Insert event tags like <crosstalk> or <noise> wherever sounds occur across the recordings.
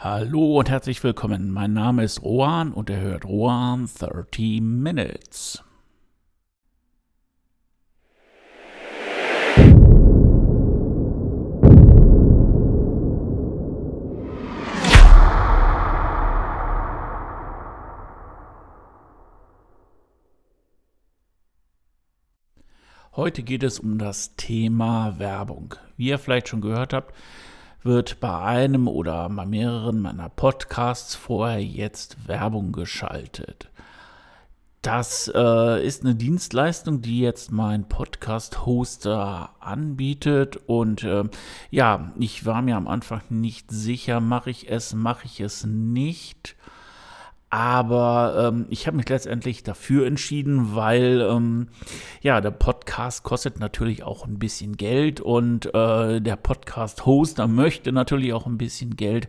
Hallo und herzlich willkommen. Mein Name ist Rohan und er hört Rohan 30 Minutes. Heute geht es um das Thema Werbung. Wie ihr vielleicht schon gehört habt, wird bei einem oder bei mehreren meiner Podcasts vorher jetzt Werbung geschaltet. Das äh, ist eine Dienstleistung, die jetzt mein Podcast-Hoster anbietet. Und äh, ja, ich war mir am Anfang nicht sicher, mache ich es, mache ich es nicht. Aber ähm, ich habe mich letztendlich dafür entschieden, weil ähm, ja, der Podcast kostet natürlich auch ein bisschen Geld und äh, der Podcast-Hoster möchte natürlich auch ein bisschen Geld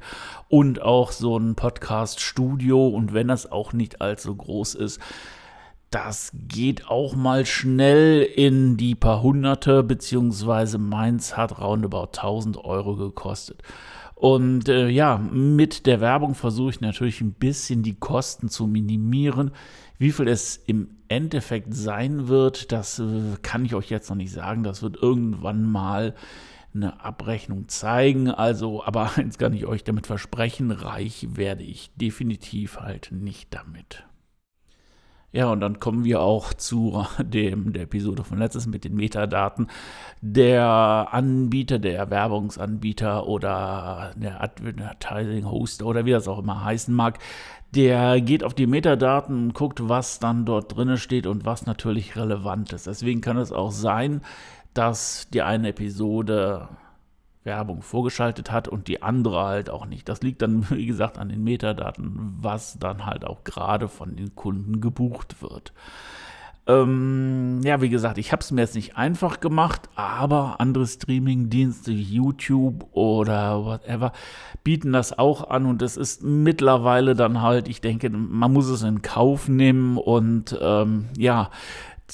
und auch so ein Podcast-Studio und wenn das auch nicht allzu groß ist, das geht auch mal schnell in die paar Hunderte, beziehungsweise meins hat roundabout 1000 Euro gekostet. Und äh, ja, mit der Werbung versuche ich natürlich ein bisschen die Kosten zu minimieren. Wie viel es im Endeffekt sein wird, das äh, kann ich euch jetzt noch nicht sagen. Das wird irgendwann mal eine Abrechnung zeigen. Also, aber <laughs> eins kann ich euch damit versprechen, reich werde ich definitiv halt nicht damit. Ja, und dann kommen wir auch zu <laughs> dem, der Episode von letztes mit den Metadaten. Der Anbieter, der Werbungsanbieter oder der Advertising Host oder wie das auch immer heißen mag, der geht auf die Metadaten und guckt, was dann dort drin steht und was natürlich relevant ist. Deswegen kann es auch sein, dass die eine Episode Werbung vorgeschaltet hat und die andere halt auch nicht. Das liegt dann, <laughs> wie gesagt, an den Metadaten, was dann halt auch gerade von den Kunden gebucht wird. Ähm, ja, wie gesagt, ich habe es mir jetzt nicht einfach gemacht, aber andere Streaming-Dienste YouTube oder whatever bieten das auch an und es ist mittlerweile dann halt, ich denke, man muss es in Kauf nehmen und ähm, ja,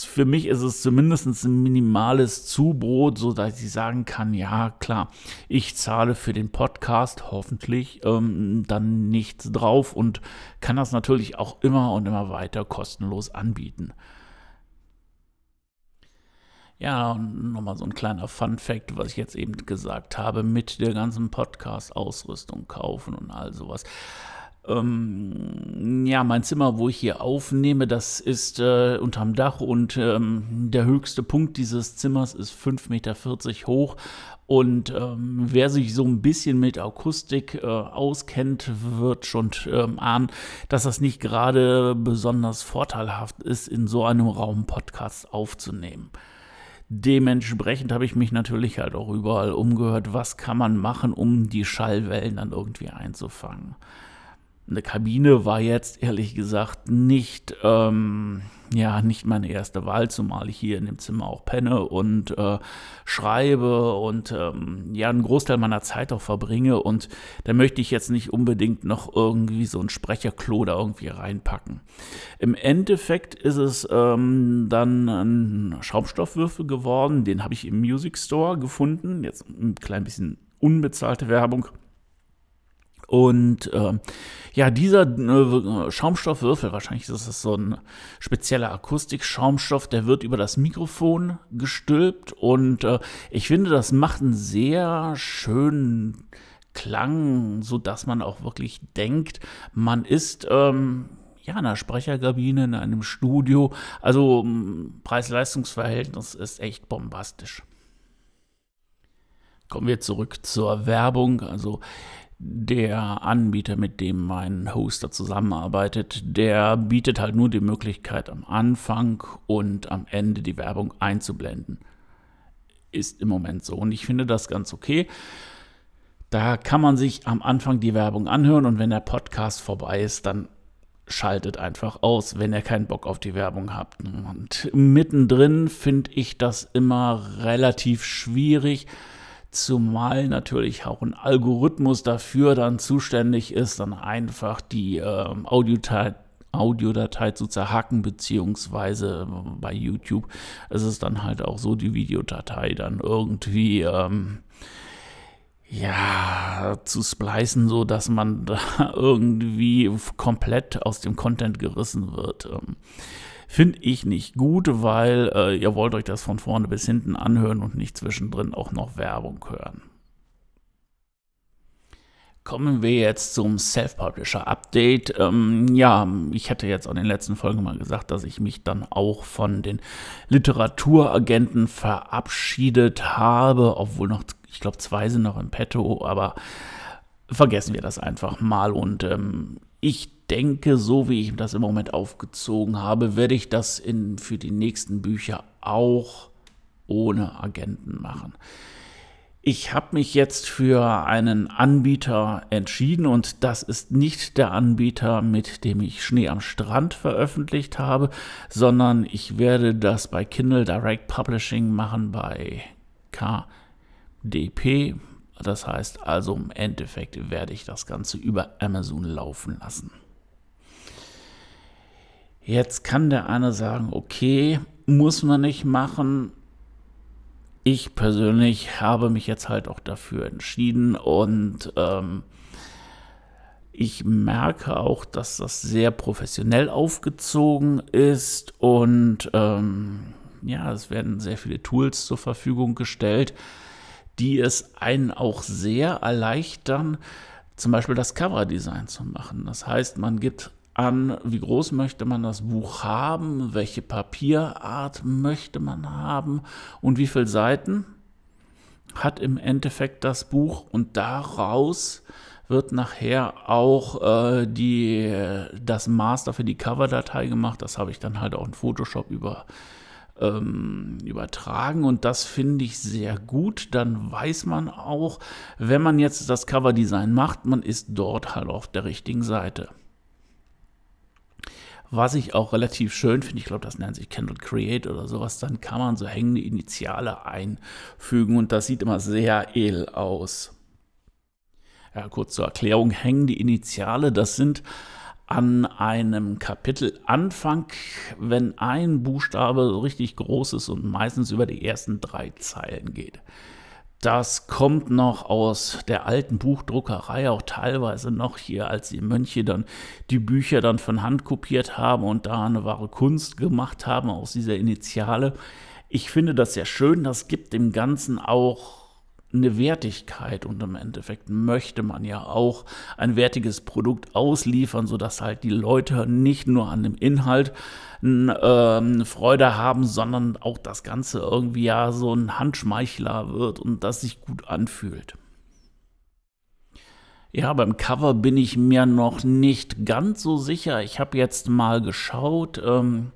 für mich ist es zumindest ein minimales Zubrot, so dass ich sagen kann, ja klar, ich zahle für den Podcast hoffentlich ähm, dann nichts drauf und kann das natürlich auch immer und immer weiter kostenlos anbieten. Ja, und nochmal so ein kleiner Fun fact, was ich jetzt eben gesagt habe, mit der ganzen Podcast-Ausrüstung kaufen und all sowas. Ähm, ja, mein Zimmer, wo ich hier aufnehme, das ist äh, unterm Dach und ähm, der höchste Punkt dieses Zimmers ist 5,40 Meter hoch. Und ähm, wer sich so ein bisschen mit Akustik äh, auskennt, wird schon ähm, ahnen, dass das nicht gerade besonders vorteilhaft ist, in so einem Raum Podcasts aufzunehmen. Dementsprechend habe ich mich natürlich halt auch überall umgehört, was kann man machen, um die Schallwellen dann irgendwie einzufangen eine Kabine war jetzt ehrlich gesagt nicht, ähm, ja, nicht meine erste Wahl, zumal ich hier in dem Zimmer auch penne und äh, schreibe und ähm, ja, einen Großteil meiner Zeit auch verbringe. Und da möchte ich jetzt nicht unbedingt noch irgendwie so ein Sprecherklo da irgendwie reinpacken. Im Endeffekt ist es ähm, dann ein Schaumstoffwürfel geworden, den habe ich im Music Store gefunden. Jetzt ein klein bisschen unbezahlte Werbung. Und äh, ja, dieser äh, Schaumstoffwürfel, wahrscheinlich ist das so ein spezieller Akustik-Schaumstoff, der wird über das Mikrofon gestülpt und äh, ich finde, das macht einen sehr schönen Klang, so dass man auch wirklich denkt, man ist ähm, ja in einer Sprecherkabine, in einem Studio. Also Preis-Leistungs-Verhältnis ist echt bombastisch. Kommen wir zurück zur Werbung. Also der Anbieter, mit dem mein Hoster zusammenarbeitet, der bietet halt nur die Möglichkeit, am Anfang und am Ende die Werbung einzublenden. Ist im Moment so. Und ich finde das ganz okay. Da kann man sich am Anfang die Werbung anhören und wenn der Podcast vorbei ist, dann schaltet einfach aus, wenn ihr keinen Bock auf die Werbung habt. Und mittendrin finde ich das immer relativ schwierig Zumal natürlich auch ein Algorithmus dafür dann zuständig ist, dann einfach die äh, Audiodatei, Audiodatei zu zerhacken, beziehungsweise bei YouTube ist es dann halt auch so, die Videodatei dann irgendwie ähm, ja, zu splicen, so dass man <laughs> da irgendwie komplett aus dem Content gerissen wird. Ähm, Finde ich nicht gut, weil äh, ihr wollt euch das von vorne bis hinten anhören und nicht zwischendrin auch noch Werbung hören. Kommen wir jetzt zum Self-Publisher-Update. Ähm, ja, ich hatte jetzt auch in den letzten Folgen mal gesagt, dass ich mich dann auch von den Literaturagenten verabschiedet habe, obwohl noch, ich glaube, zwei sind noch im Petto, aber vergessen wir das einfach mal. Und ähm, ich denke, so wie ich das im Moment aufgezogen habe, werde ich das in, für die nächsten Bücher auch ohne Agenten machen. Ich habe mich jetzt für einen Anbieter entschieden und das ist nicht der Anbieter, mit dem ich Schnee am Strand veröffentlicht habe, sondern ich werde das bei Kindle Direct Publishing machen bei KDP. Das heißt also im Endeffekt werde ich das Ganze über Amazon laufen lassen. Jetzt kann der eine sagen, okay, muss man nicht machen, ich persönlich habe mich jetzt halt auch dafür entschieden und ähm, ich merke auch, dass das sehr professionell aufgezogen ist und ähm, ja, es werden sehr viele Tools zur Verfügung gestellt, die es einen auch sehr erleichtern, zum Beispiel das Coverdesign zu machen. Das heißt, man gibt an, wie groß möchte man das Buch haben, welche Papierart möchte man haben und wie viele Seiten hat im Endeffekt das Buch und daraus wird nachher auch äh, die, das Master für die Coverdatei gemacht. Das habe ich dann halt auch in Photoshop über, ähm, übertragen und das finde ich sehr gut. Dann weiß man auch, wenn man jetzt das Coverdesign macht, man ist dort halt auf der richtigen Seite. Was ich auch relativ schön finde, ich glaube, das nennt sich Candle Create oder sowas, dann kann man so hängende Initiale einfügen und das sieht immer sehr edel aus. Ja, kurz zur Erklärung, hängende Initiale, das sind an einem Kapitelanfang, wenn ein Buchstabe richtig groß ist und meistens über die ersten drei Zeilen geht. Das kommt noch aus der alten Buchdruckerei, auch teilweise noch hier, als die Mönche dann die Bücher dann von Hand kopiert haben und da eine wahre Kunst gemacht haben aus dieser Initiale. Ich finde das sehr schön, das gibt dem Ganzen auch eine Wertigkeit und im Endeffekt möchte man ja auch ein wertiges Produkt ausliefern, sodass halt die Leute nicht nur an dem Inhalt äh, Freude haben, sondern auch das Ganze irgendwie ja so ein Handschmeichler wird und das sich gut anfühlt. Ja, beim Cover bin ich mir noch nicht ganz so sicher. Ich habe jetzt mal geschaut. Ähm,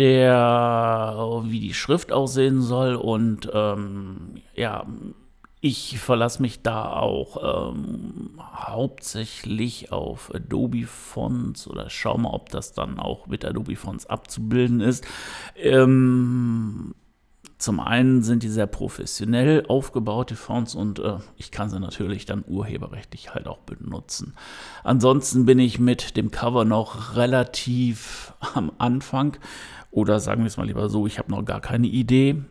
der, wie die Schrift aussehen soll. Und ähm, ja, ich verlasse mich da auch ähm, hauptsächlich auf Adobe Fonts oder schau mal, ob das dann auch mit Adobe Fonts abzubilden ist. Ähm, zum einen sind die sehr professionell aufgebaute Fonts und äh, ich kann sie natürlich dann urheberrechtlich halt auch benutzen. Ansonsten bin ich mit dem Cover noch relativ am Anfang oder sagen wir es mal lieber so, ich habe noch gar keine Idee.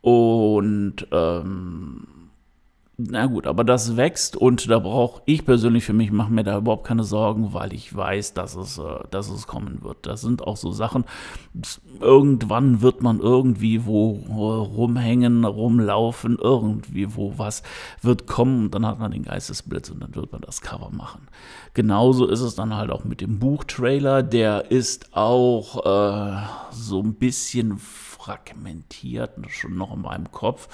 Und ähm, na gut, aber das wächst und da brauche ich persönlich für mich, mache mir da überhaupt keine Sorgen, weil ich weiß, dass es, äh, dass es kommen wird. Das sind auch so Sachen, irgendwann wird man irgendwie wo rumhängen, rumlaufen, irgendwie wo was wird kommen und dann hat man den Geistesblitz und dann wird man das Cover machen. Genauso ist es dann halt auch mit dem Buchtrailer, der ist auch äh, so ein bisschen fragmentiert, schon noch in meinem Kopf.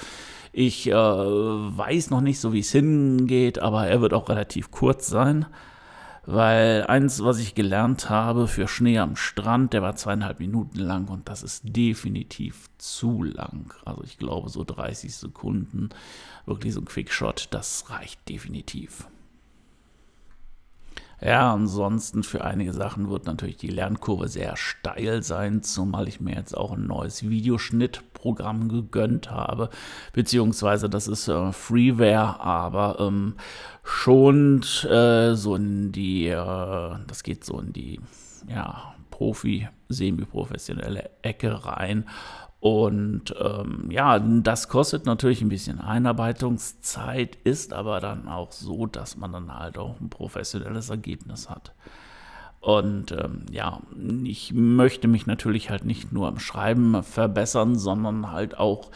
Ich äh, weiß noch nicht so, wie es hingeht, aber er wird auch relativ kurz sein. Weil eins, was ich gelernt habe für Schnee am Strand, der war zweieinhalb Minuten lang und das ist definitiv zu lang. Also ich glaube so 30 Sekunden, wirklich so ein Quickshot, das reicht definitiv. Ja, ansonsten für einige Sachen wird natürlich die Lernkurve sehr steil sein, zumal ich mir jetzt auch ein neues Videoschnittprogramm gegönnt habe, beziehungsweise das ist äh, Freeware, aber ähm, schon äh, so in die, äh, das geht so in die, ja, Profi, semi-professionelle Ecke rein Und ähm, ja, das kostet natürlich ein bisschen Einarbeitungszeit, ist aber dann auch so, dass man dann halt auch ein professionelles Ergebnis hat. Und ähm, ja, ich möchte mich natürlich halt nicht nur am Schreiben verbessern, sondern halt auch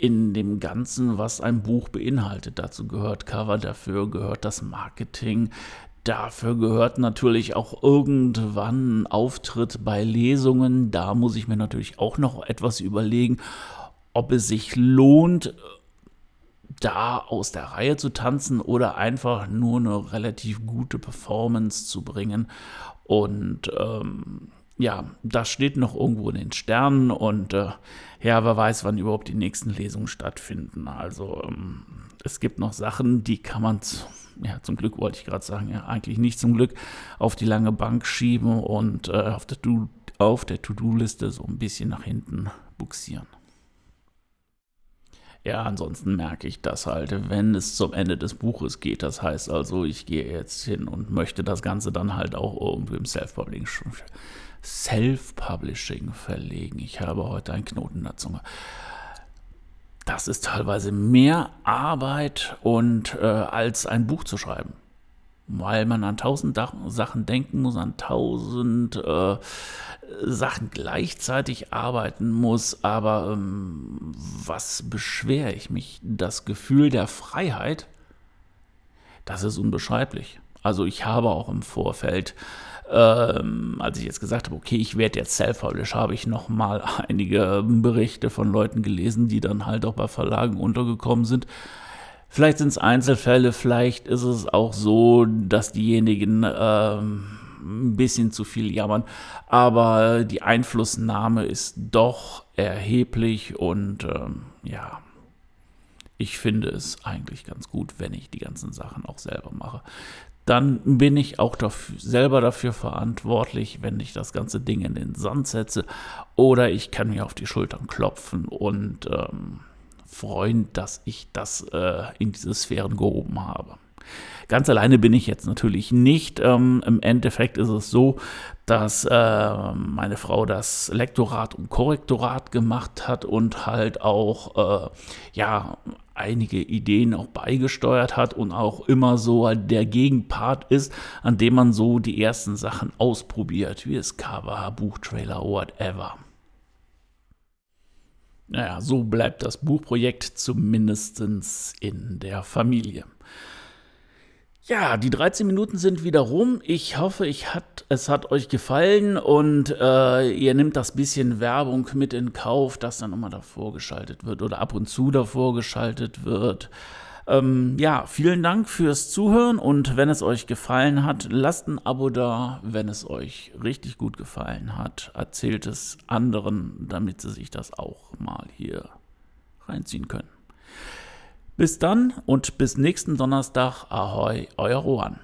in dem Ganzen, was ein Buch beinhaltet. Dazu gehört Cover, dafür gehört das Marketing, Dafür gehört natürlich auch irgendwann Auftritt bei Lesungen. Da muss ich mir natürlich auch noch etwas überlegen, ob es sich lohnt, da aus der Reihe zu tanzen oder einfach nur eine relativ gute Performance zu bringen. Und ähm, ja, das steht noch irgendwo in den Sternen und äh, ja, wer weiß, wann überhaupt die nächsten Lesungen stattfinden. Also ähm, es gibt noch Sachen, die kann man ja, zum Glück wollte ich gerade sagen, ja, eigentlich nicht zum Glück, auf die lange Bank schieben und äh, auf der, auf der To-Do-Liste so ein bisschen nach hinten buxieren. Ja, ansonsten merke ich das halt, wenn es zum Ende des Buches geht. Das heißt also, ich gehe jetzt hin und möchte das Ganze dann halt auch irgendwie im Self-Publishing Self verlegen. Ich habe heute einen Knoten in der Zunge das ist teilweise mehr Arbeit und äh, als ein Buch zu schreiben. Weil man an tausend Sachen denken muss, an tausend äh, Sachen gleichzeitig arbeiten muss. Aber ähm, was beschwere ich mich? Das Gefühl der Freiheit, das ist unbeschreiblich. Also ich habe auch im Vorfeld ähm, als ich jetzt gesagt habe, okay, ich werde jetzt self-publish, habe ich noch mal <laughs> einige Berichte von Leuten gelesen, die dann halt auch bei Verlagen untergekommen sind. Vielleicht sind es Einzelfälle, vielleicht ist es auch so, dass diejenigen ähm, ein bisschen zu viel jammern, aber die Einflussnahme ist doch erheblich und ähm, ja, ich finde es eigentlich ganz gut, wenn ich die ganzen Sachen auch selber mache dann bin ich auch dafür, selber dafür verantwortlich, wenn ich das ganze Ding in den Sand setze. Oder ich kann mir auf die Schultern klopfen und ähm, freuen, dass ich das äh, in diese Sphären gehoben habe. Ganz alleine bin ich jetzt natürlich nicht. Ähm, Im Endeffekt ist es so, dass äh, meine Frau das Lektorat und Korrektorat gemacht hat und halt auch äh, ja einige Ideen auch beigesteuert hat und auch immer so der Gegenpart ist, an dem man so die ersten Sachen ausprobiert, wie das Cover, Buchtrailer, whatever. Naja, so bleibt das Buchprojekt zumindest in der Familie. Ja, die 13 Minuten sind wieder rum. Ich hoffe, ich hat, es hat euch gefallen und äh, ihr nehmt das bisschen Werbung mit in Kauf, das dann immer davor geschaltet wird oder ab und zu davor geschaltet wird. Ähm, ja, vielen Dank fürs Zuhören und wenn es euch gefallen hat, lasst ein Abo da. Wenn es euch richtig gut gefallen hat, erzählt es anderen, damit sie sich das auch mal hier reinziehen können. Bis dann und bis nächsten Donnerstag. Ahoi, euer Rohan.